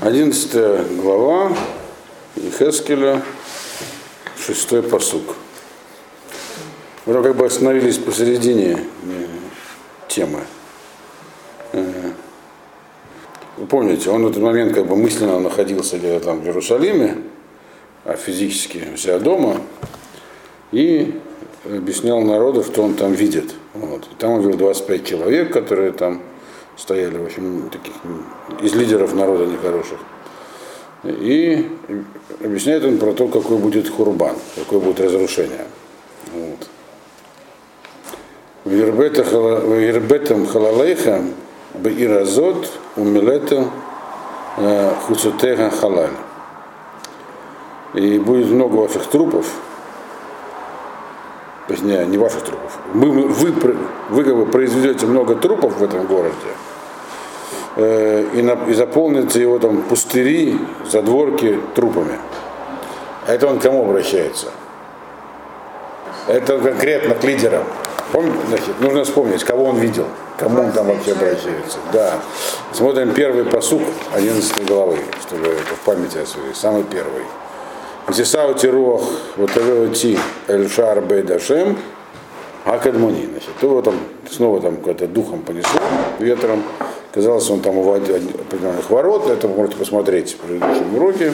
11 глава Хескеля, шестой посук. Мы как бы остановились посередине э, темы. Э, Вы помните, он в этот момент как бы мысленно находился где-то там в Иерусалиме, а физически у себя дома, и объяснял народу, что он там видит. Вот. И там он видел 25 человек, которые там стояли, в общем, таких из лидеров народа нехороших. И объясняет он про то, какой будет хурбан, какое будет разрушение. Вот. Вирбетам халалейха бeiразот умилетам хуцутега халаль. И будет много ваших трупов, точнее, не ваших трупов. Вы, вы, вы, вы как произведете много трупов в этом городе, э, и, на, и заполните его там пустыри, задворки трупами. Это он к кому обращается? Это конкретно к лидерам. Помните, значит, нужно вспомнить, кого он видел, кому он там вообще обращается. Да. Смотрим первый посук 11 главы, чтобы это в памяти освоить. Самый первый. Висисау тируах вот эльшар бейдашем акадмуни. Значит, то там снова там какой-то духом понесло, ветром. Казалось, он там у определенных ворот, это вы можете посмотреть в предыдущем уроке.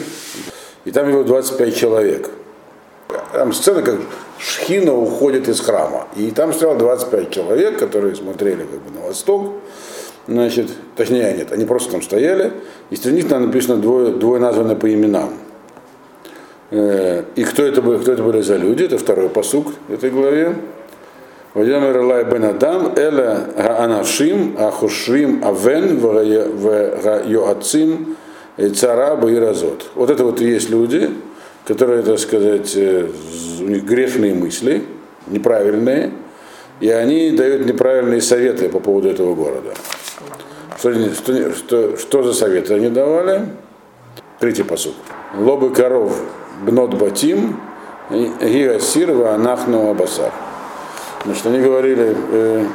И там его 25 человек. Там сцена, как Шхина уходит из храма. И там стояло 25 человек, которые смотрели как бы на восток. Значит, точнее, нет, они просто там стояли. И среди них там написано двое, двое названы по именам. И кто это, были, кто это были за люди? Это второй посук в этой главе. Вадимир Элай бен Адам, Эля Гаанашим, Ахушвим Авен, Йоацим, Цара Баиразот. Вот это вот и есть люди, которые, так сказать, у них грешные мысли, неправильные, и они дают неправильные советы по поводу этого города. Что, что, что, что за советы они давали? Третий посуд. Лобы коров бнот батим, гиасир анахну абасар. Значит, они говорили, э,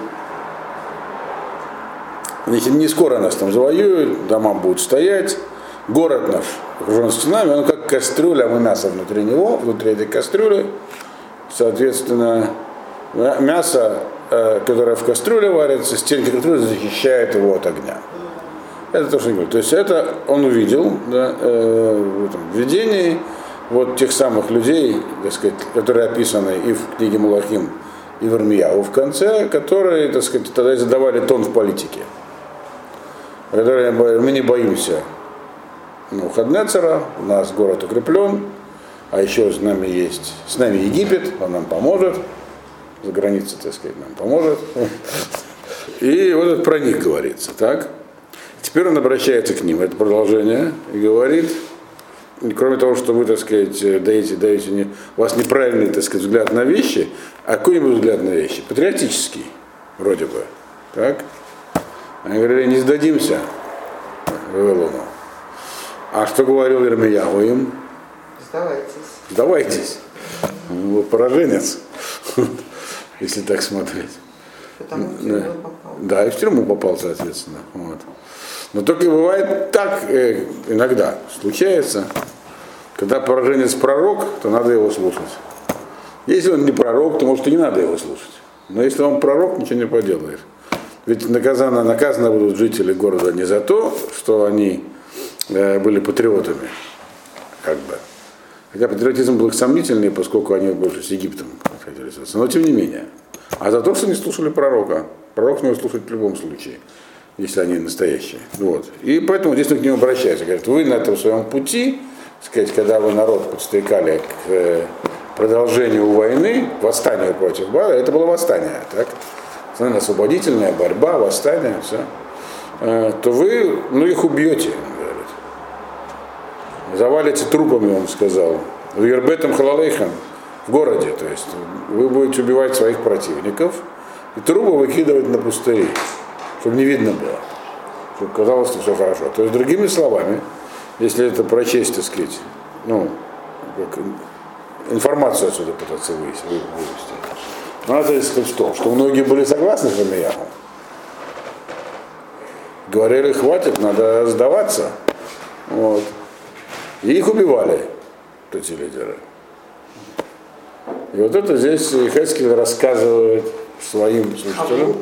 не скоро нас там завоюют, дома будут стоять, город наш окружен стенами, он как кастрюля, а мы мясо внутри него, внутри этой кастрюли, соответственно, мясо, э, которое в кастрюле варится, стенки кастрюли защищает его от огня. Это то, что он говорит. То есть это он увидел да, э, в этом видении, вот тех самых людей, так сказать, которые описаны и в книге Малахим, и в Армияу в конце, которые, так сказать, тогда задавали тон в политике. Которые мы не боимся ну, Хаднецера, у нас город укреплен, а еще с нами есть, с нами Египет, он нам поможет, за границей, так сказать, нам поможет. И вот про них говорится, так? Теперь он обращается к ним, это продолжение, и говорит, кроме того, что вы, так сказать, даете, даете не, у вас неправильный, так сказать, взгляд на вещи, а какой-нибудь взгляд на вещи? Патриотический, вроде бы. Так? Они говорили, не сдадимся Вавилону. А что говорил Ирмиягу им? Сдавайтесь. Сдавайтесь. Он был пораженец, если так смотреть. Потому попал. Да, и в тюрьму попал, соответственно. Вот. Но только бывает так э, иногда, случается, когда пораженец пророк, то надо его слушать. Если он не пророк, то может и не надо его слушать. Но если он пророк, ничего не поделаешь. Ведь наказаны, наказаны будут жители города не за то, что они э, были патриотами, как бы. Хотя патриотизм был сомнительный, поскольку они больше с Египтом хотели связаться. Но тем не менее. А за то, что не слушали пророка. Пророк нужно слушать в любом случае если они настоящие. Вот. И поэтому здесь к ним обращаются. Говорят, вы на этом своем пути, сказать, когда вы народ подстрекали к э, продолжению войны, восстанию против Бала, это было восстание, так? Освободительная борьба, восстание, все. Э, то вы, ну, их убьете, говорит. Завалите трупами, он сказал. В Ербетом Халалейхам, в городе, то есть вы будете убивать своих противников и трупы выкидывать на пустыри чтобы не видно было, чтобы казалось, что все хорошо. То есть, другими словами, если это прочесть, так сказать, ну, как информацию отсюда пытаться вывести, надо сказать что? Что многие были согласны с Рамияхом. Говорили, хватит, надо сдаваться. Вот. И их убивали, эти лидеры. И вот это здесь Хескель рассказывает своим слушателям.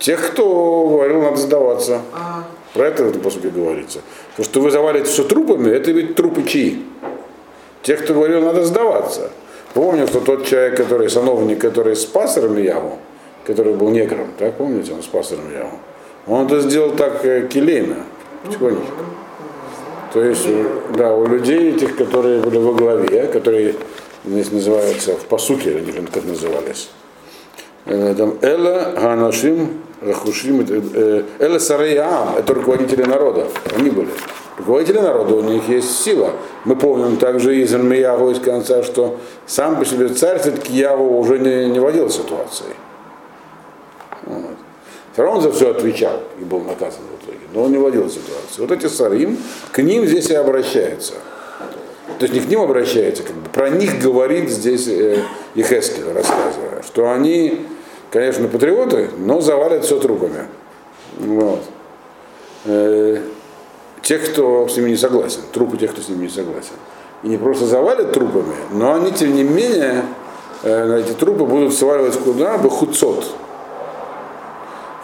Тех, кто говорил, надо сдаваться. А. Про это в этом посуде говорится. То, что вы завалите все трупами, это ведь трупы чьи? Тех, кто говорил, надо сдаваться. Помню, что тот человек, который сановник, который спас Рамияву, который был негром, так помните, он спас Рамияву, он это сделал так э, келейно, потихонечку. То есть, да, у людей этих, которые были во главе, которые здесь называются в посуке, они как назывались, там Эла Ганашим Рахушим, э, э, Эла Сареям, это руководители народа, они были. Руководители народа, у них есть сила. Мы помним также из Армиягу из конца, что сам по себе царь Циткияву уже не, не водил ситуацией. Вот. Все за все отвечал и был наказан в итоге, но он не водил ситуацию. Вот эти сарим, к ним здесь и обращаются. То есть не к ним обращается, как про них говорит здесь э, Ехескель, рассказывая, что они, конечно, патриоты, но завалят все трупами. Вот. Э, тех, кто с ними не согласен, трупы тех, кто с ними не согласен. И не просто завалят трупами, но они, тем не менее, э, эти трупы будут сваливать куда? бы Хуцот.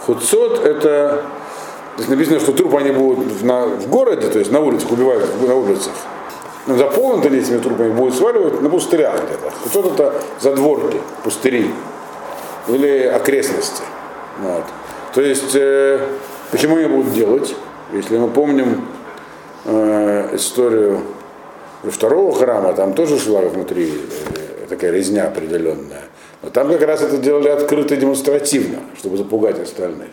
Хуцот это, здесь написано, что трупы они будут в, на, в городе, то есть на улицах, убивают на улицах заполнен этими трупами, будет сваливать на пустырях где-то. Кто-то это задворки, пустыри или окрестности. Вот. То есть, э, почему они будут делать? Если мы помним э, историю второго храма, там тоже шла внутри э, такая резня определенная. Но там как раз это делали открыто и демонстративно, чтобы запугать остальных.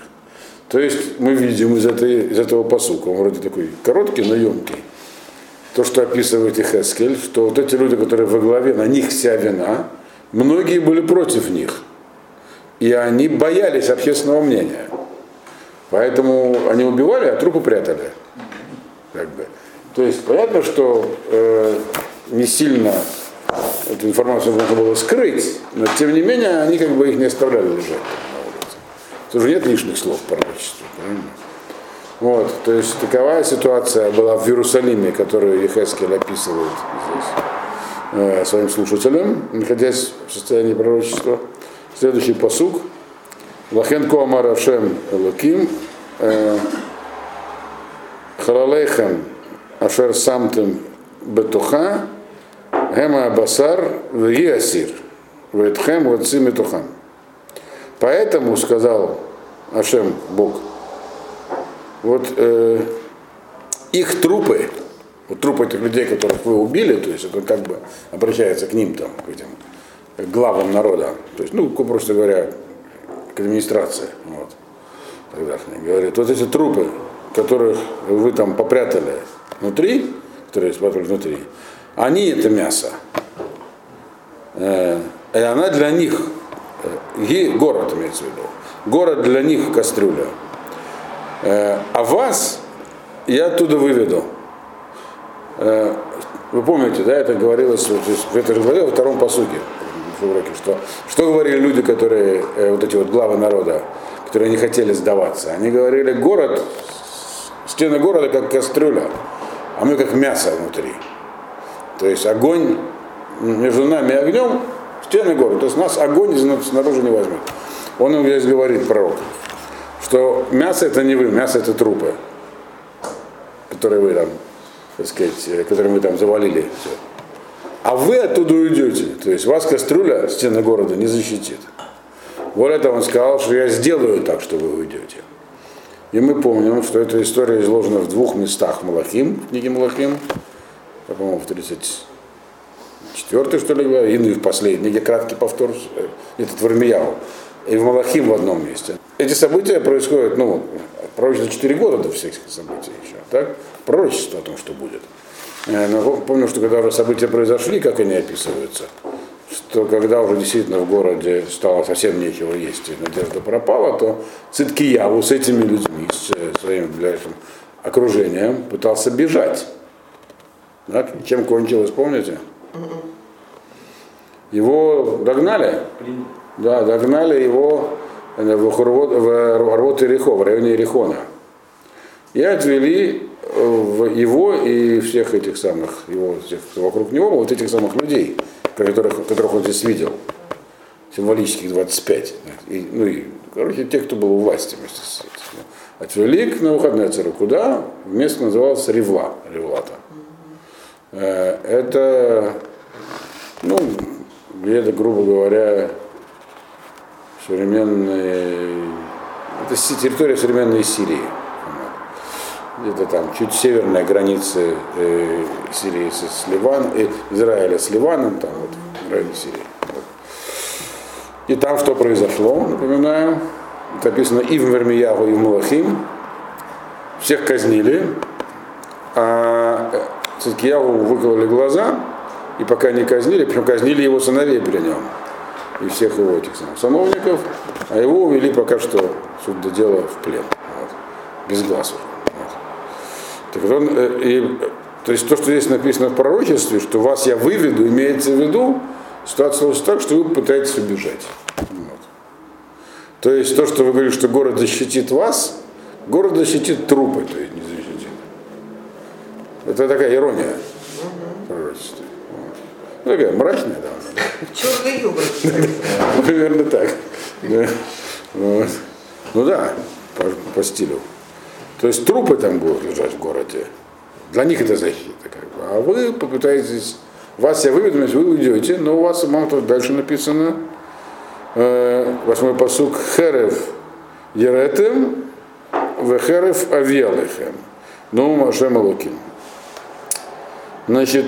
То есть мы видим из, этой, из этого посука, он вроде такой короткий, но емкий, то, что описывает Ихескель, что вот эти люди, которые во главе, на них вся вина, многие были против них. И они боялись общественного мнения. Поэтому они убивали, а трупы прятали. Как бы. То есть понятно, что э, не сильно эту информацию можно было скрыть, но тем не менее они как бы их не оставляли лежать на. Тоже нет лишних слов в пророчестве. Правильно? Вот, то есть такова ситуация была в Иерусалиме, которую Ехескель описывает здесь э, своим слушателям, находясь в состоянии пророчества. Следующий посук. Лахен Коамар Ашем Элоким э, Харалейхем Ашер Самтем Бетуха Гема Басар Вегиасир Ветхем Вацим Метухам. Поэтому сказал Ашем Бог, вот э, их трупы, вот трупы этих людей, которых вы убили, то есть это как бы обращается к ним там, к этим главам народа, то есть, ну, просто говоря, к администрации, вот, тогдашней, говорит, вот эти трупы, которых вы там попрятали внутри, которые спрятали внутри, они это мясо, э, и она для них, э, город имеется в виду, город для них кастрюля, а вас я оттуда выведу. Э, вы помните, да, это говорилось в этой же главе, во втором посуке в уроке, что, что говорили люди, которые, э, вот эти вот главы народа, которые не хотели сдаваться. Они говорили, город, стены города как кастрюля, а мы как мясо внутри. То есть огонь между нами и огнем, стены города. То есть нас огонь снаружи не возьмет. Он здесь говорит, пророк что мясо это не вы, мясо это трупы, которые вы там, так сказать, э, которые мы там завалили. Все. А вы оттуда уйдете. То есть вас кастрюля стены города не защитит. Более того, он сказал, что я сделаю так, что вы уйдете. И мы помним, что эта история изложена в двух местах Малахим, в книге Малахим, по-моему, в 34 что ли, и в последней, где краткий повтор, э, этот Вармияу и в Малахим в одном месте. Эти события происходят, ну, пророчество 4 года до всех событий еще, так? Пророчество о том, что будет. Э, но помню, что когда уже события произошли, как они описываются, что когда уже действительно в городе стало совсем нечего есть, и надежда пропала, то Циткияву с этими людьми, с э, своим ближайшим окружением, пытался бежать. Так? Чем кончилось, помните? Его догнали. Да, догнали его в, Рвот Ирихо, в районе Ирихона. И отвели его и всех этих самых, его, всех, вокруг него, вот этих самых людей, которых, которых он здесь видел, символических 25. И, ну и, короче, тех, кто был у власти вместе с этим. Отвели к Навуходнецеру куда? Место называлось Ревла, Ревлата. Э, это, ну, где-то, грубо говоря, современной, это территория современной Сирии. Где-то там чуть северная граница э, Сирии с Ливаном, э, Израиля с Ливаном, там вот в районе Сирии. Вот. И там что произошло, напоминаю, это описано и в Вермиягу, и в Малахим. Всех казнили, а Циткиягу выкололи глаза, и пока не казнили, причем казнили его сыновей при нем и всех его этих самых сановников, а его увели пока что, суть до дела, в плен. Вот, без глаз уже. Вот. Так вот он, э, и, то есть то, что здесь написано в пророчестве, что вас я выведу, имеется в виду, ситуация сложится так, что вы пытаетесь убежать. Вот. То есть то, что вы говорите, что город защитит вас, город защитит трупы, то есть не защитит. Это такая ирония пророчества. Такая мрачная, да. Черный юмор. Примерно так. Ну да, по, стилю. То есть трупы там будут лежать в городе. Для них это защита. Как бы. А вы попытаетесь, вас я выведу, вы уйдете, но у вас, мало дальше написано, э, восьмой посук, Херев Еретем, Вехерев Авиалехем. Ну, Машем Луким. Значит,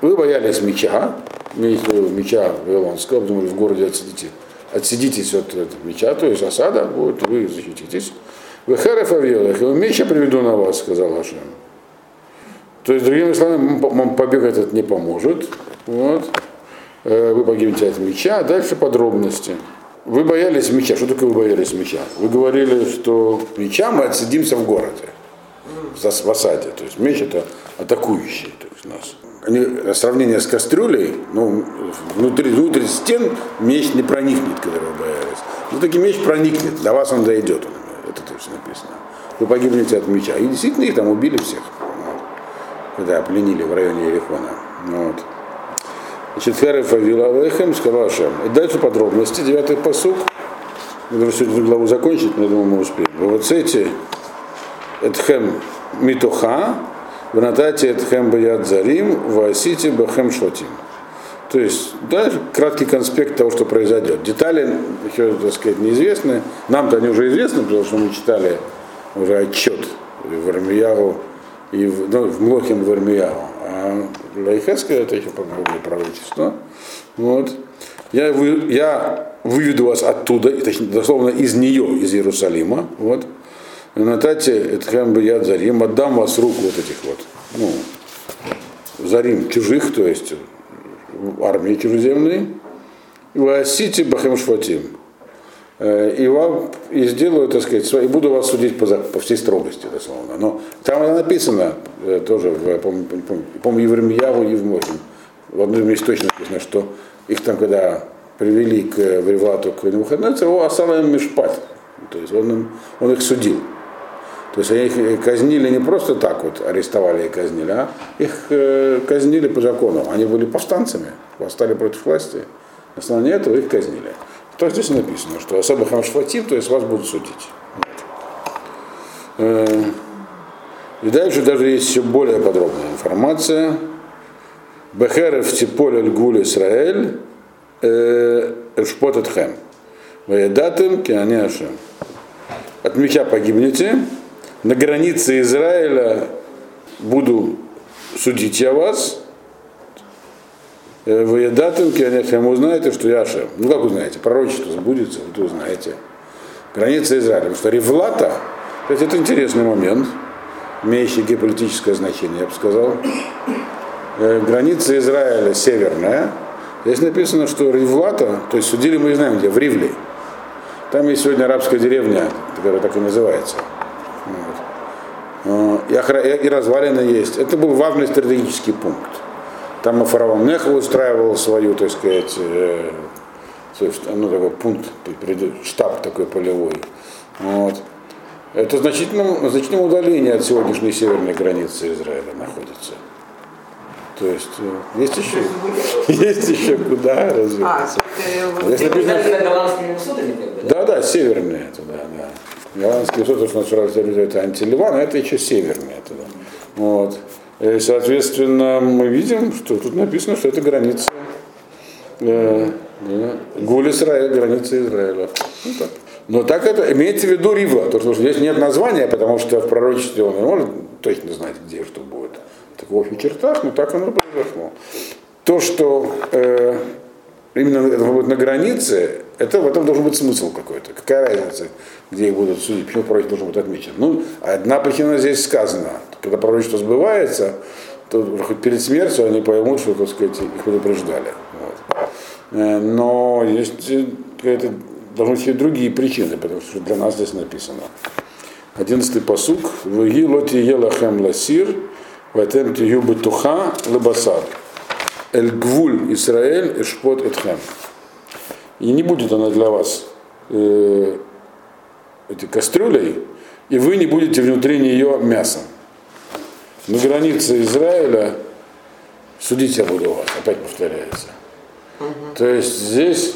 вы боялись меча, меча Вавилонского, думали, в городе отсидите. Отсидитесь от этого меча, то есть осада будет, вы защититесь. Вы хереф авиелах, и меч приведу на вас, сказал Ашем. То есть, другими словами, побег этот не поможет. Вот. Э, вы погибнете от меча. А дальше подробности. Вы боялись меча. Что такое вы боялись меча? Вы говорили, что меча мы отсидимся в городе, в осаде. То есть меч это атакующий то есть нас они, сравнение с кастрюлей, ну, внутри, внутри стен меч не проникнет, которого боялись. Но таки меч проникнет, до вас он дойдет, это точно написано. Вы погибнете от меча. И действительно их там убили всех, вот, когда пленили в районе Ерехона. Вот. Значит, Хереф Авила Лехем сказал Шем. И дальше подробности, девятый посук. Мы должны сегодня главу закончить, но я думаю, мы успеем. Вот эти Эдхем Митоха, в Натате Эдхем Баяд Зарим, в Асите Бахем Шотим. То есть, да, краткий конспект того, что произойдет. Детали еще, так сказать, неизвестны. Нам-то они уже известны, потому что мы читали уже отчет в Армиягу и в, ну, в Млохим в Армиягу. А Лайхеская это еще подробное пророчество. Вот. Я, вы, я выведу вас оттуда, точнее, дословно из нее, из Иерусалима. Вот. Натате Эдхем Яд Зарим, отдам вас руку вот этих вот, ну, Зарим чужих, то есть армии чужеземной, Васити Бахем Шфатим. Э, и вам и сделаю, так сказать, и буду вас судить по, по всей строгости, дословно. Но там написано э, тоже, в, помню, помню, Евремьяву и в Мохим, в одном месте точно написано, что их там, когда привели к Вривату, к Навуходнецеру, Асала Мишпат, то есть он, он их судил. То есть они их казнили не просто так вот, арестовали и казнили, а их э, казнили по закону. Они были повстанцами, восстали против власти. На основании этого их казнили. То здесь написано, что особо хамшфатив, то есть вас будут судить. Э, и дальше даже есть еще более подробная информация. Бехерев Типоль Аль-Гуль Исраэль э, Эшпотет Хэм. Ваедатым Киане От меча погибнете, на границе Израиля буду судить я вас, э, вы едатым кианехем, вы узнаете, что я Ашем. Ну как вы знаете, пророчество сбудется, вы узнаете. Граница Израиля. Потому что Ревлата, кстати, это интересный момент, имеющий геополитическое значение, я бы сказал. Э, граница Израиля северная. Здесь написано, что Ревлата, то есть судили мы знаем где, в Ривле. Там есть сегодня арабская деревня, которая так и называется. Вот. И развалины есть. Это был важный стратегический пункт. Там фараон Нехо устраивал свою, так сказать, э, ну, такой пункт, штаб такой полевой. Вот. Это значительном, значительном удалении от сегодняшней северной границы Израиля находится. То есть э, есть еще, есть еще куда развиваться. А? Да, да, северные туда, да. Голландские высоты, что называется, это антиливан, а это еще северные туда. Вот. И, соответственно, мы видим, что тут написано, что это граница э, да, Гуль Израиль, граница Израиля. Ну, так. Но так это имеется в виду Рива, то, что здесь нет названия, потому что в пророчестве он не может точно знать, где что будет. В таких общих чертах, но так оно произошло. То, что э, именно это будет на границе, это в этом должен быть смысл какой-то. Какая разница, где их будут судить, почему пророчество должно быть отмечено. Ну, одна причина здесь сказана. Когда пророчество сбывается, то хоть перед смертью они поймут, что, так сказать, их предупреждали. Вот. Э, Но есть э, какая-то, должны быть и другие причины, потому что для нас здесь написано. Одиннадцатый посук. Ваги лоти елахем ласир, ватем тию бетуха лебасар. Эль гвуль Исраэль эшпот этхем. И не будет она для вас э, этой кастрюлей, и вы не будете внутри нее мясом. На границе Израиля судить я буду вас, опять повторяется. То есть здесь,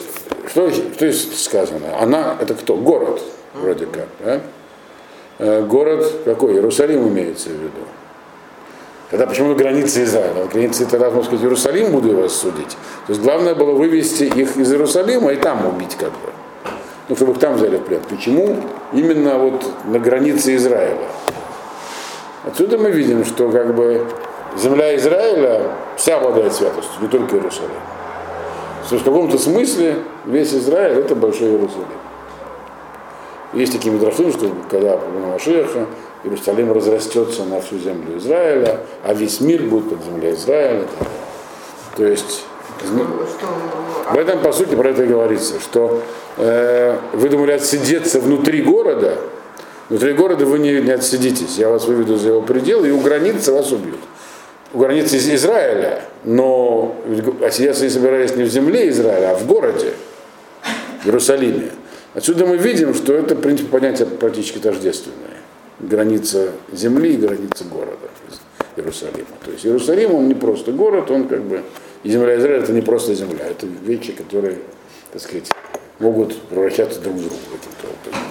что, что здесь сказано? Она, это кто? Город, вроде как, да? Э, Город какой? Иерусалим имеется в виду. Тогда почему на границе Израиля? На границе тогда, можно сказать, Иерусалим буду вас судить. То есть главное было вывести их из Иерусалима и там убить как бы. Ну, чтобы их там взяли в плен. Почему именно вот на границе Израиля? Отсюда мы видим, что как бы земля Израиля вся обладает святостью, не только Иерусалим. То есть в каком-то смысле весь Израиль это большой Иерусалим. Есть такие мидрашим, что когда Машеха Иерусалим разрастется на всю землю Израиля, а весь мир будет под землей Израиля. То есть в этом, по сути, про это и говорится, что э, вы думали отсидеться внутри города, внутри города вы не, не отсидитесь, я вас выведу за его пределы, и у границы вас убьют. У границы из- Израиля, но отсидеться не собирались не в земле Израиля, а в городе, в Иерусалиме. Отсюда мы видим, что это, в принципе, понятие практически тождественное. Граница земли и граница города Иерусалима. То есть Иерусалим, он не просто город, он как бы, и земля Израиля это не просто земля, это вещи, которые, так сказать, могут превращаться друг в друга каким-то образом.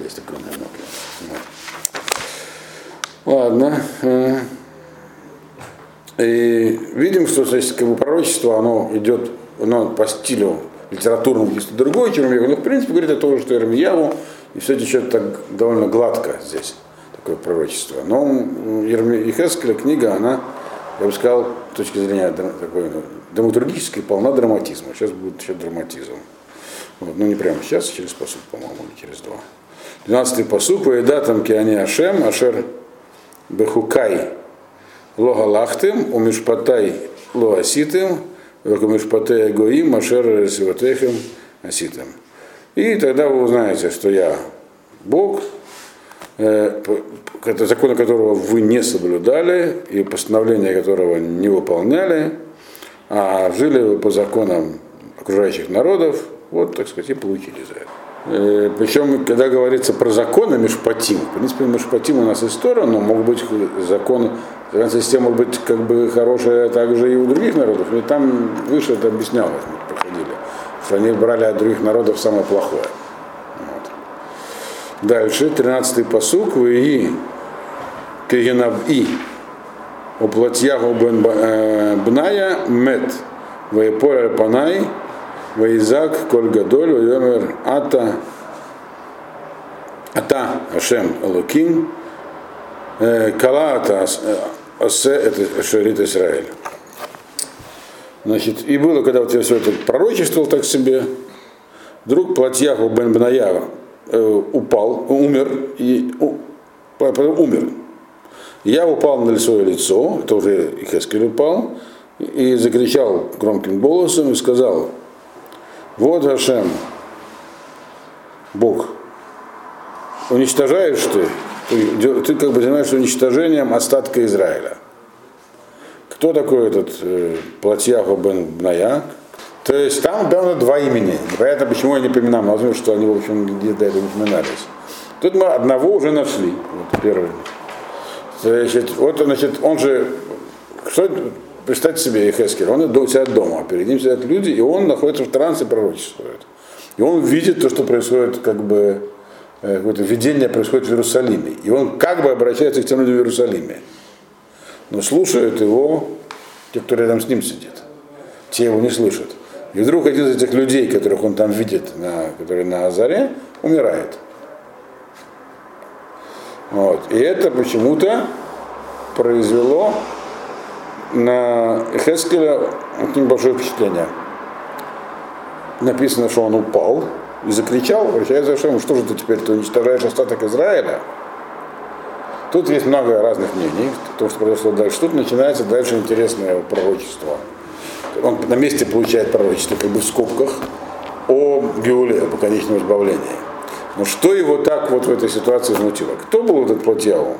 Есть момент. Вот. Ладно. э, И видим, что то есть, как бы, пророчество, оно идет оно по стилю литературному чисто другое, чем Ирмияву. Но, в принципе, говорит о том, что Ирмияву, и все течет так довольно гладко здесь, такое пророчество. Но Ехескеля книга, она, я бы сказал, с точки зрения такой ну, драматургической, полна драматизма. Сейчас будет еще драматизм. Вот, ну, не прямо сейчас, а через посуд, по-моему, или через два. 12-й посуд, «Воедатам киани Ашем, Ашер бехукай логалахтым, умишпатай лоаситым, умишпатай гоим, Ашер сиватехем аситым». И тогда вы узнаете, что я Бог, э, законы которого вы не соблюдали, и постановления которого не выполняли, а жили по законам окружающих народов, вот, так сказать, и получили за это. Э, Причем, когда говорится про законы Мишпатим, в принципе, Мишпатим у нас история, но могут быть законы, такая система может быть как бы хорошая также и у других народов, и там выше это объяснялось, проходили, что они брали от других народов самое плохое. Вот. Дальше, 13-й посук, и Кегенаб-И, Оплатьягу бен Ба- э, Бная мет, Ваеполь Панай, Ваизак Коль Гадоль, Ата, Ата Ашем Элоким, э, Кала Ата Ас- Осе, это Шарит Израиль. Значит, и было, когда вот я все это пророчествовал так себе, вдруг Платьяху бен Бная э, упал, умер, и у- умер. Я упал на свое лицо, это уже Ихескель упал, и закричал громким голосом и сказал, вот Хашем, Бог, уничтожаешь ты, ты, ты как бы занимаешься уничтожением остатка Израиля. Кто такой этот э, Платьяху бен Бная? То есть там, да, два имени. Непонятно, почему они по именам названы, что они, в общем, где-то это упоминались. Тут мы одного уже нашли. Вот первый. Значит, вот, значит, он же, что, представьте себе Ехескель, он у себя дома, перед ним сидят люди, и он находится в трансе пророчествует. И он видит то, что происходит, как бы, какое-то видение происходит в Иерусалиме. И он как бы обращается к тем людям в Иерусалиме. Но слушают его те, кто рядом с ним сидит. Те его не слышат. И вдруг один из этих людей, которых он там видит, на, которые на Азаре, умирает. Вот. И это почему-то произвело на Хескеля очень большое впечатление. Написано, что он упал и закричал, обращаясь за что же ты теперь, ты уничтожаешь остаток Израиля? Тут есть много разных мнений, то, что произошло дальше. Тут начинается дальше интересное пророчество. Он на месте получает пророчество, как бы в скобках, о Геуле, о конечном избавлении. Но что его так вот в этой ситуации смутило? Кто был этот Платьяу?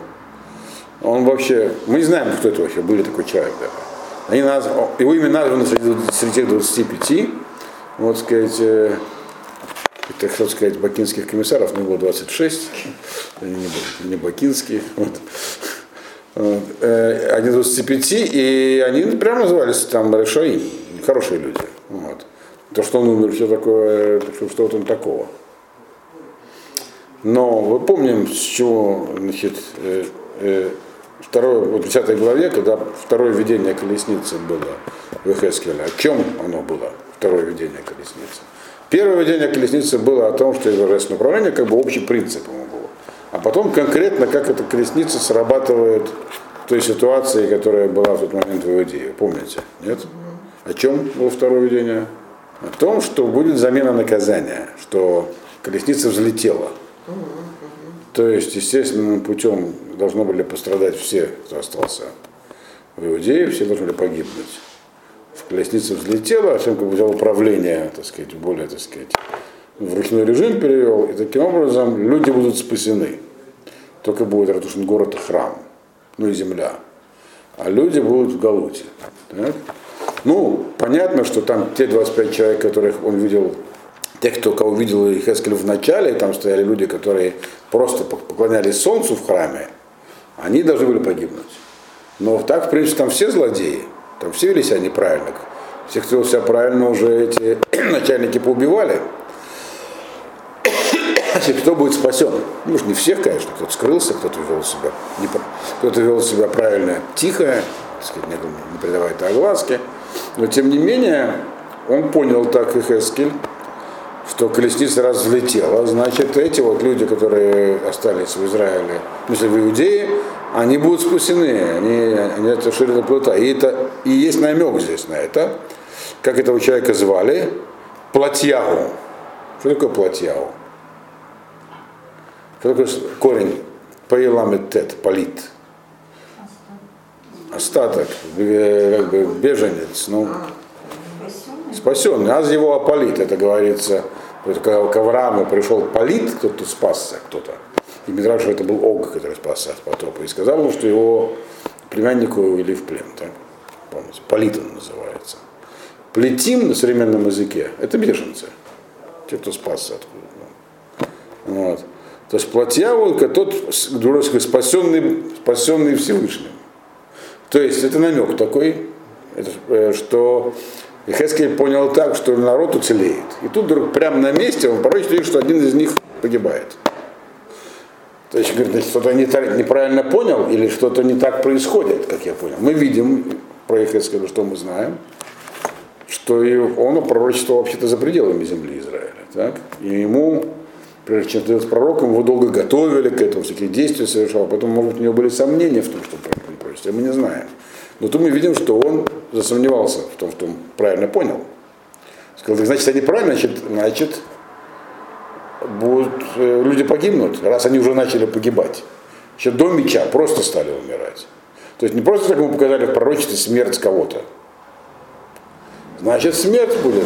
Он вообще, мы не знаем, кто это вообще, был такой человек. Да. Они наз... Его имя названо среди, среди 25, вот сказать, так что сказать, бакинских комиссаров, но было 26, они не, бакинские. Вот. Вот. Э, они 25, и они прямо назывались там Решаим, хорошие люди. Вот. То, что он умер, все такое, что вот он такого. Но мы помним, с чего, значит, э, э, второе, вот в 10 главе, когда второе видение колесницы было в Эхескеле, о чем оно было, второе видение колесницы? Первое видение колесницы было о том, что божественное управление как бы общий принцип ему было. А потом конкретно, как эта колесница срабатывает в той ситуации, которая была в тот момент в Иудее. Помните? Нет? О чем было второе видение? О том, что будет замена наказания, что колесница взлетела. То есть естественным путем должны были пострадать все, кто остался в Иудее, все должны были погибнуть. В колеснице взлетела, а всем как бы взял управление, так сказать, более, так сказать, в ручной режим перевел, и таким образом люди будут спасены. Только будет разрушен город и храм, ну и земля. А люди будут в Галуте. Так? Ну, понятно, что там те 25 человек, которых он видел тех, кто кого видел Хескель в начале, там стояли люди, которые просто поклонялись солнцу в храме, они должны были погибнуть. Но так, в принципе, там все злодеи, там все вели себя неправильно. Всех, кто вел себя правильно, уже эти начальники поубивали. Кто будет спасен? Ну, не всех, конечно, кто-то скрылся, кто-то вел себя, не, кто-то вел себя правильно, тихо, так сказать, не, не придавая это огласке. Но, тем не менее, он понял так и Хескель, что колесница раз взлетела, значит, эти вот люди, которые остались в Израиле, в смысле в Иудее, они будут спасены, они, они это ширина плота. И, это, и есть намек здесь на это, как этого человека звали, Платьягу. Что такое Платьягу? Что такое корень Паиламетет, полит? Остаток, как бы беженец, ну, спасенный. Аз его опалит, это говорится когда к Аврааму пришел Полит, кто-то спасся, кто-то. И Мидраш, это был Ог, который спасся от потопа. И сказал ему, что его племяннику увели в плен. Так? Помните, Полит он называется. Плетим на современном языке – это беженцы. Те, кто спасся откуда Вот. То есть платьяволка тот спасенный, спасенный Всевышним. То есть это намек такой, э, что и Хескель понял так, что народ уцелеет. И тут вдруг прямо на месте он порой видит, что один из них погибает. То есть, говорит, что-то не так, неправильно понял или что-то не так происходит, как я понял. Мы видим про Хескеля, что мы знаем, что и он пророчествовал вообще-то за пределами земли Израиля. Так? И ему, прежде чем стать пророком, его долго готовили к этому, всякие действия совершал. Потом, может, у него были сомнения в том, что он пророчествует, мы не знаем. Но тут мы видим, что он засомневался в том, что он правильно понял. Сказал, так значит, они правильно, значит, значит будут, э, люди погибнут, раз они уже начали погибать. Еще до меча просто стали умирать. То есть не просто, как мы показали в пророчестве, смерть кого-то. Значит, смерть будет.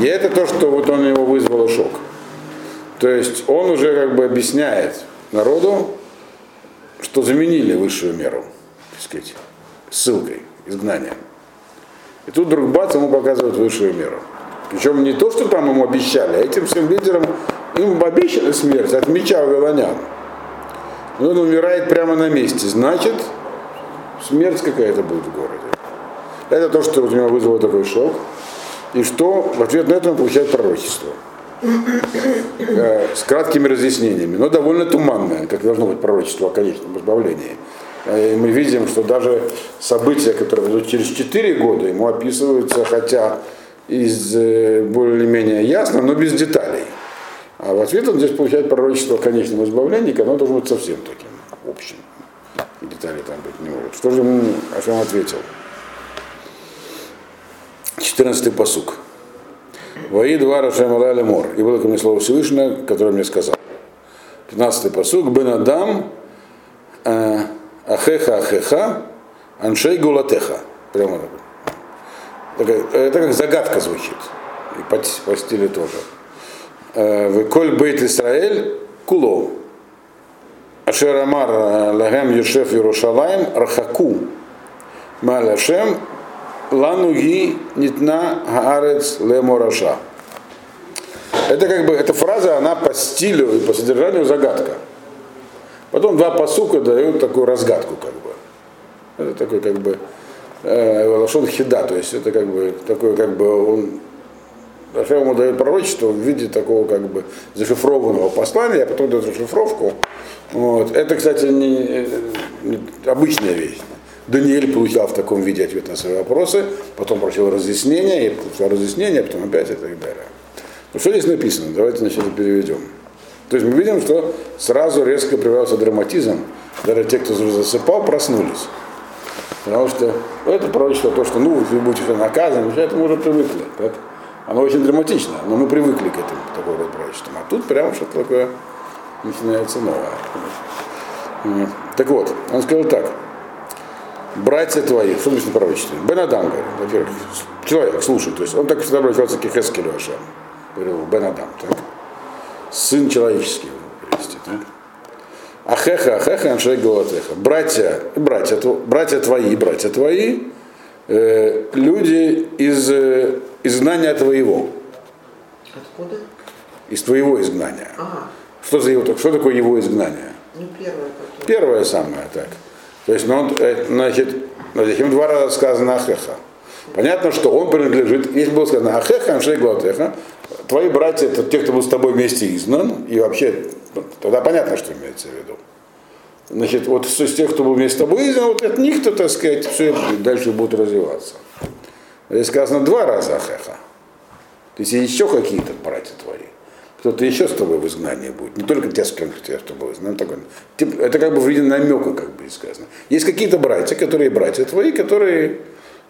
И это то, что вот он его вызвало шок. То есть он уже как бы объясняет народу, что заменили высшую меру, так сказать, ссылкой изгнания. И тут вдруг бац, ему показывают высшую меру. Причем не то, что там ему обещали, а этим всем лидерам им обещана смерть от меча вавилонян. Но он умирает прямо на месте. Значит, смерть какая-то будет в городе. Это то, что у него вызвало такой шок. И что в ответ на это он получает пророчество. Э, с краткими разъяснениями, но довольно туманное, как должно быть пророчество о конечном избавлении. Э, и мы видим, что даже события, которые идут через 4 года, ему описываются, хотя из э, более-менее ясно, но без деталей. А в ответ он здесь получает пророчество о конечном избавлении, оно должно быть совсем таким общим. И деталей там быть не может. Что же ему Ашам ответил? 14-й посук. Вои два Рашем Алали Мор. И было ко мне слово Всевышнего, которое мне сказал. 15-й посук. Бен Адам э, Ахеха Ахеха Аншей Гулатеха. Прямо так. Это как загадка звучит. И по, по стилю тоже. Э, Веколь Бейт Исраэль Куло. Ашер Амар Лагем Юшеф Иерушалаем Рахаку Маляшем Лануги Нитна Гаарец Лемораша. Это как бы, эта фраза, она по стилю и по содержанию загадка. Потом два посука дают такую разгадку, как бы. Это такой, как бы, э, Лашон Хида, то есть это как бы, такой, как бы, он Рашем ему дает пророчество в виде такого как бы зашифрованного послания, а потом дает расшифровку. Вот. Это, кстати, не, не обычная вещь. Даниэль получал в таком виде ответ на свои вопросы, потом просил разъяснения, и получил разъяснение, потом опять и так далее. Ну, что здесь написано? Давайте сначала переведем. То есть мы видим, что сразу резко прибавился драматизм, даже те, кто засыпал, проснулись. Потому что это пророчество, то, что ну, вы будете наказаны, это мы уже привыкли. Так? Оно очень драматично, но мы привыкли к этому, такого вот пророчеству. А тут прямо что-то такое начинается новое. Так вот, он сказал так братья твои, что значит пророчестве? Бен Адам, во-первых, человек, слушай, то есть он так всегда обращался к Хескелю Ашем. Говорил, Бен Адам, так? Сын человеческий, перевести, так? Ахеха, Ахеха, Аншей Галатеха. Братья, братья, братья твои, братья твои, э, люди из э, изгнания твоего. Откуда? Из твоего изгнания. Ага. Что за его, что такое его изгнание? Ну, первое. Первое самое, так. То есть, ну, значит, им два раза сказано Ахеха. Понятно, что он принадлежит, если было сказано Ахеха, Аншей Глатеха, твои братья это те, кто был с тобой вместе изгнан, и вообще, тогда понятно, что имеется в виду. Значит, вот из тех, кто был вместе с тобой изгнан, вот от них, то, так сказать, все дальше будет развиваться. Здесь сказано два раза Ахеха. То есть еще какие-то братья твои кто-то еще с тобой в изгнании будет. Не только те, с кем ты с тобой в изгнании. Это как бы в виде намека, как бы сказано. Есть какие-то братья, которые братья твои, которые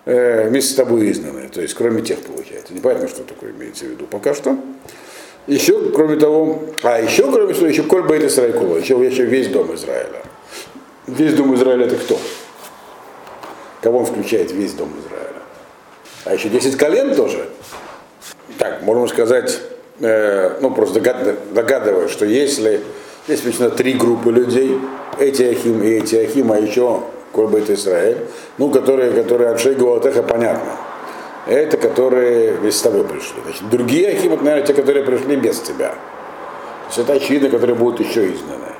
э, вместе с тобой изгнаны. То есть, кроме тех, получается. Непонятно, что такое имеется в виду пока что. Еще, кроме того, а еще, кроме того, еще Коль Бейт Исраилькова, еще, еще весь дом Израиля. Весь дом Израиля это кто? Кого он включает весь дом Израиля? А еще 10 колен тоже. Так, можем сказать, Э, ну просто догадываюсь, что если здесь обычно три группы людей, эти Ахим и эти Ахим, а еще Кольбет Израиль, ну, которые, которые от Шейгуатеха понятно. Это которые вместе с тобой пришли. Значит, другие Ахим, это, наверное, те, которые пришли без тебя. То есть это очевидно, которые будут еще изгнаны.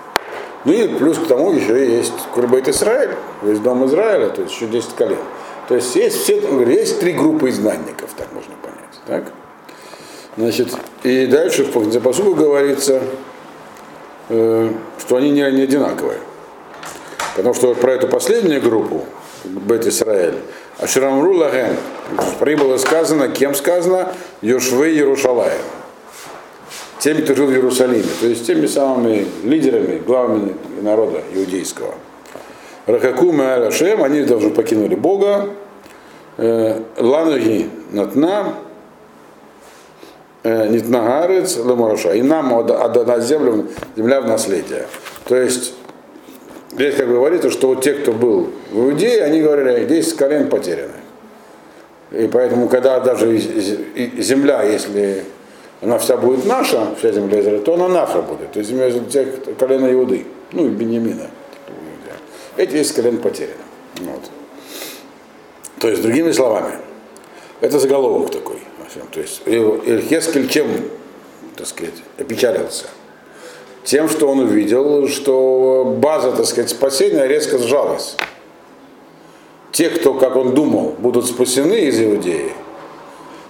Ну и плюс к тому еще есть Курбейт Израиль, весь дом Израиля, то есть еще 10 колен. То есть есть, все, есть три группы изгнанников, так можно понять. Так? Значит, и дальше в посуду говорится, э, что они не, не одинаковые. Потому что про эту последнюю группу, Бет Исраэль, Ашрамру Лаген, прибыло сказано, кем сказано, Йошвей Ярушалаем. Теми, кто жил в Иерусалиме, то есть теми самыми лидерами, главными народа иудейского. Рахаку Ашем, они должны покинули Бога, э, Лануги Натна, Э, Нитнагарец Лемораша. И нам отдана землю, земля в наследие. То есть здесь как бы говорится, что вот те, кто был в Иудее, они говорили, 10 колен потеряны. И поэтому, когда даже земля, если она вся будет наша, вся земля Израиля, то она наша будет. То есть земля тех колена Иуды, ну и Беньямина. Эти 10 колен потеряны. Вот. То есть, другими словами, это заголовок такой. То есть Хескель чем так сказать, опечалился. Тем, что он увидел, что база, так сказать, спасения резко сжалась. Те, кто, как он думал, будут спасены из Иудеи,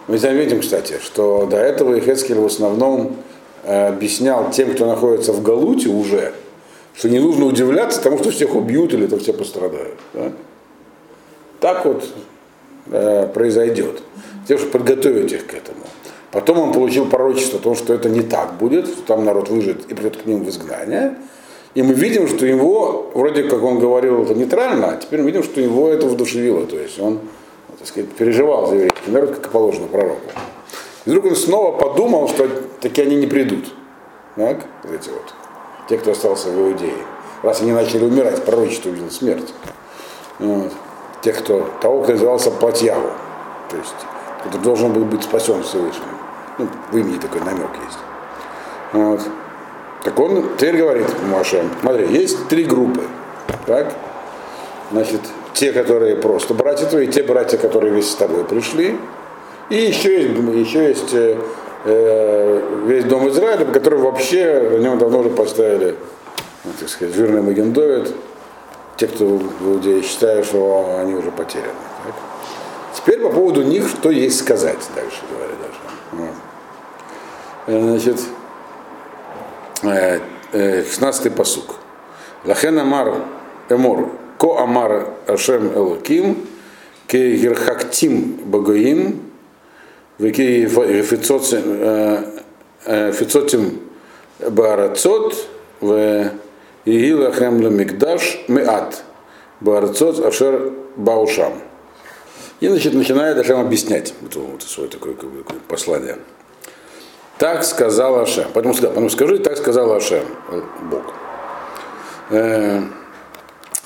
мы заметим, кстати, что до этого Ихескель в основном э, объяснял тем, кто находится в Галуте уже, что не нужно удивляться тому, что всех убьют или то все пострадают. Да? Так вот э, произойдет. Тем, что подготовить их к этому. Потом он получил пророчество о том, что это не так будет, что там народ выживет и придет к ним в изгнание. И мы видим, что его, вроде как он говорил это нейтрально, а теперь мы видим, что его это вдушевило. То есть он, так сказать, переживал за еврейский народ, как и положено пророку. И вдруг он снова подумал, что таки они не придут. Так? Вот эти вот. Те, кто остался в Иудее. Раз они начали умирать, пророчество увидел смерть. Вот. Тех, кто, того, кто назывался Платьяву. То есть, кто должен был быть спасен Всевышним. Ну, в имени такой намек есть. Вот. Так он теперь говорит Моше, смотри, есть три группы. Так? Значит, те, которые просто братья твои, те братья, которые вместе с тобой пришли. И еще есть, еще есть э, э весь дом Израиля, который вообще на нем давно уже поставили, ну, так сказать, жирный Магендовит. Те, кто в Иудее считают, что они уже потеряны. Так? Теперь по поводу них, что есть сказать дальше, говорит даже. Э, значит, 16-й посук. Лахен Амар Эмор, Ко Амар Ашем Элоким, Ке Герхактим Багоим, Веки Фицотим Баарацот, в Игилахем Ламикдаш Меат, Баарацот Ашер Баушам. И значит, начинает Ашем объяснять это, вот свое такое, такое послание. Так сказал Ашем. Поэтому, поэтому скажи, так сказал Ашем, Бог. Э,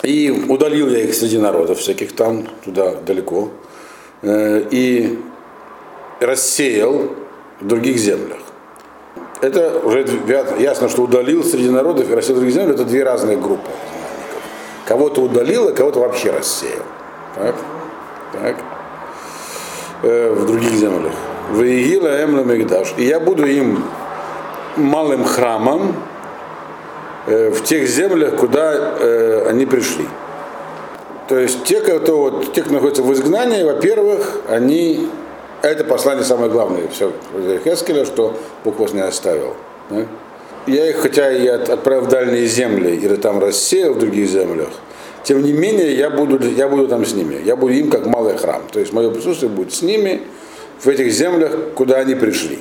и удалил я их среди народов всяких там, туда далеко. Э, и рассеял в других землях. Это уже ясно, что удалил среди народов и рассеял в других землях, это две разные группы Кого-то удалил, а кого-то вообще рассеял. Так? Так? Э, в других землях. Ваигила Эмла Мегдаш. И я буду им малым храмом в тех землях, куда они пришли. То есть те, кто, вот, те, кто находится в изгнании, во-первых, они это послание самое главное, все Хескеля, что Бог вас не оставил. Да? Я их, хотя и отправил в дальние земли, или там рассеял в других землях, тем не менее я буду, я буду там с ними. Я буду им как малый храм. То есть мое присутствие будет с ними, в этих землях, куда они пришли.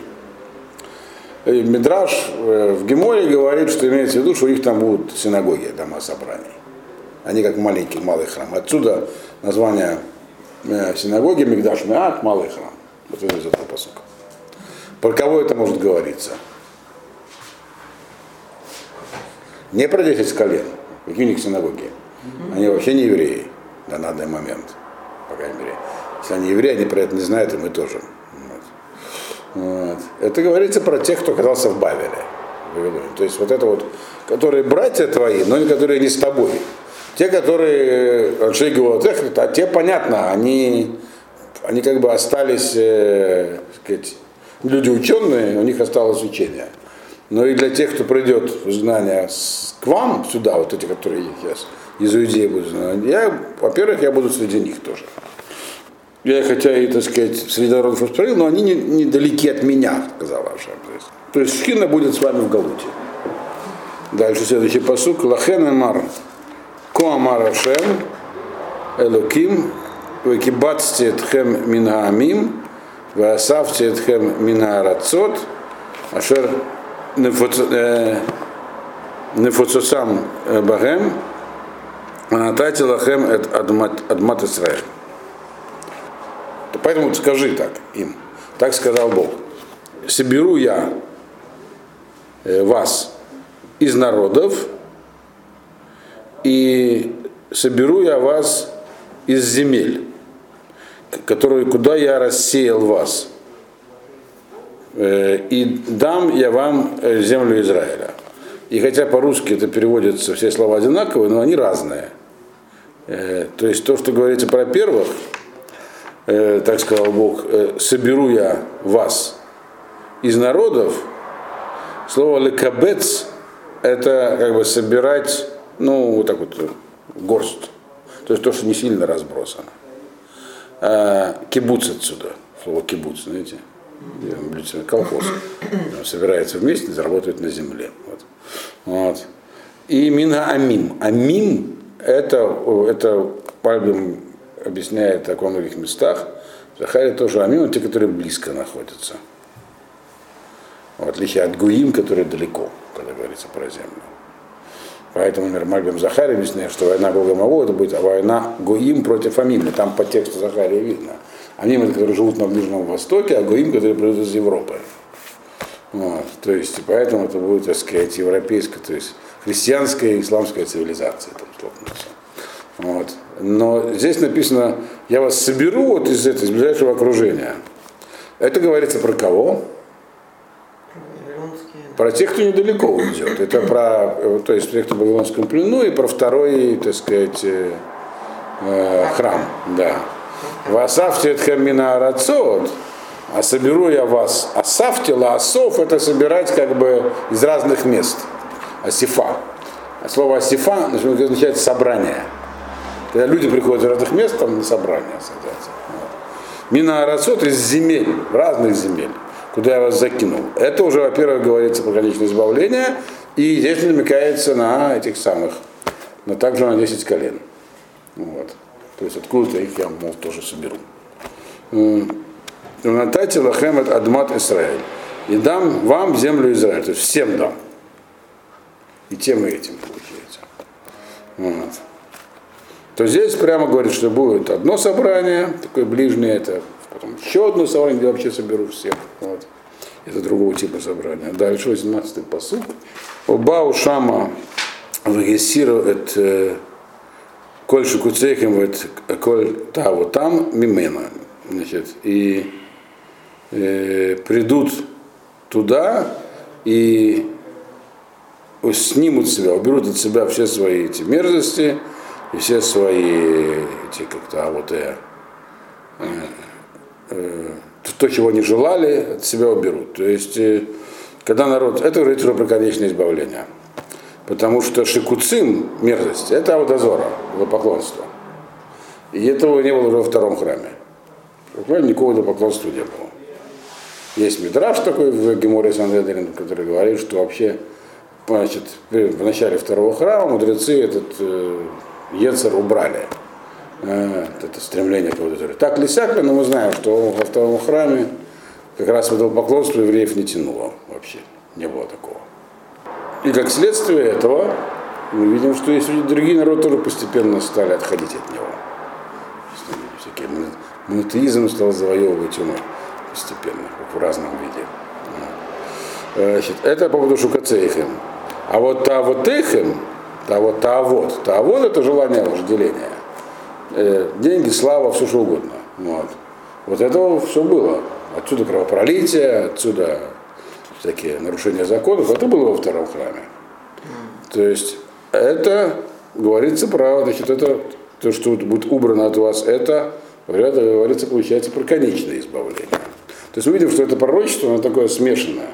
Мидраш э, в Геморе говорит, что имеется в виду, что у них там будут синагоги, дома собраний. Они как маленький малый храм. Отсюда название э, синагоги Мигдаш Меат, малый храм. Вот из этого посука. Про кого это может говориться? Не про 10 колен. Какие у них синагоги? Они вообще не евреи на данный момент, по крайней мере. Если они евреи, они про это не знают, и мы тоже. Вот. Вот. Это говорится про тех, кто оказался в Бавеле. То есть вот это вот, которые братья твои, но которые не с тобой. Те, которые говорит, а те, понятно, они, они как бы остались, э, сказать, люди ученые, у них осталось учение. Но и для тех, кто придет в изгнание к вам сюда, вот эти, которые сейчас из Иудеи будут знать, я, во-первых, я буду среди них тоже я хотя и, так сказать, среди народов распространил, но они недалеки не от меня, сказал Ашем. То есть, Шхина будет с вами в Галуте. Дальше следующий посук. Лахен Амар. Ко Амар Ашем. Элоким. Векибацте тхем мингаамим. Васавте тхем мингарацот. Ашер нефоцосам багем. Анатати лахем адмат Исраэль. Поэтому скажи так им. Так сказал Бог. Соберу я э, вас из народов и соберу я вас из земель, которые, куда я рассеял вас. Э, и дам я вам э, землю Израиля. И хотя по-русски это переводится, все слова одинаковые, но они разные. То есть то, что говорится про первых, э, так сказал Бог, э, соберу я вас из народов Слово лекабец это как бы собирать, ну, вот так вот, горсть. То есть то, что не сильно разбросано. А, кибуц отсюда, слово кибуц, знаете, колхоз. Он собирается вместе, заработает на земле. Вот. Вот. И мина амим. Амим это, это Пальбим объясняет во многих местах. Захария тоже амим, те, которые близко находятся. В отличие от Гуим, которые далеко, когда говорится про землю. Поэтому, например, Мальбим Захария объясняет, что война Гога Магу это будет война Гуим против Амима. Там по тексту Захария видно. Амим это которые живут на Ближнем Востоке, а Гуим, которые придут из Европы. Вот. То есть, поэтому это будет, так сказать, европейская, то есть христианская и исламская цивилизация там столкнутся. Вот. Но здесь написано, я вас соберу вот из этого, из ближайшего окружения. Это говорится про кого? Про тех, кто недалеко уйдет. Это про, то есть тех, кто в Вавилонском плену, и про второй, так сказать, э, э храм. Да. Васафте хамина арацот, а соберу я вас. Асафте лаасов это собирать как бы из разных мест. Асифа. Слово асифа означает собрание. Когда люди приходят из разных мест, там на собрание садятся. Мина арацот из земель, разных земель куда я вас закинул. Это уже, во-первых, говорится про конечное избавление, и здесь намекается на этих самых, но также на 10 колен. Вот. То есть откуда-то их я, мол, тоже соберу. Натати лахем адмат Израиль. И дам вам землю Израиля. То есть всем дам. И тем и этим получается. Вот. То здесь прямо говорит, что будет одно собрание, такое ближнее, это потом еще одно собрание, где вообще соберу всех. Вот. Это другого типа собрания. Дальше 18-й посуд. Оба Шама Вагесиру это Коль Шукуцехим Коль Таво там Мимена. Значит, и э, придут туда и снимут себя, уберут от себя все свои эти мерзости и все свои эти как-то а вот э, э, то, чего не желали, от себя уберут. То есть, э, когда народ, это говорит про конечное избавление. Потому что шикуцин, мерзость, это аудозора, поклонство. И этого не было уже во втором храме. Буквально никакого поклонства не было. Есть мидраж такой в Геморе Сандрин, который говорит, что вообще значит, в начале второго храма мудрецы этот э, Ецер убрали. Э, это стремление к аудитории. Так ли сяк но мы знаем, что во втором храме как раз в поклонство евреев не тянуло вообще. Не было такого. И как следствие этого мы видим, что есть другие народы тоже постепенно стали отходить от него. Всякие монотеизм стал завоевывать умы постепенно, в разном виде. Э, значит, это по поводу Шукацейхем. А вот та вот Эхем, вот та вот, это желание вожделения э, деньги, слава, все что угодно. Вот. вот этого все было. Отсюда кровопролитие, отсюда всякие нарушения законов. Это было во втором храме. То есть это говорится про, значит, это то, что будет убрано от вас, это говорится, получается, про конечное избавление. То есть мы видим, что это пророчество, оно такое смешанное.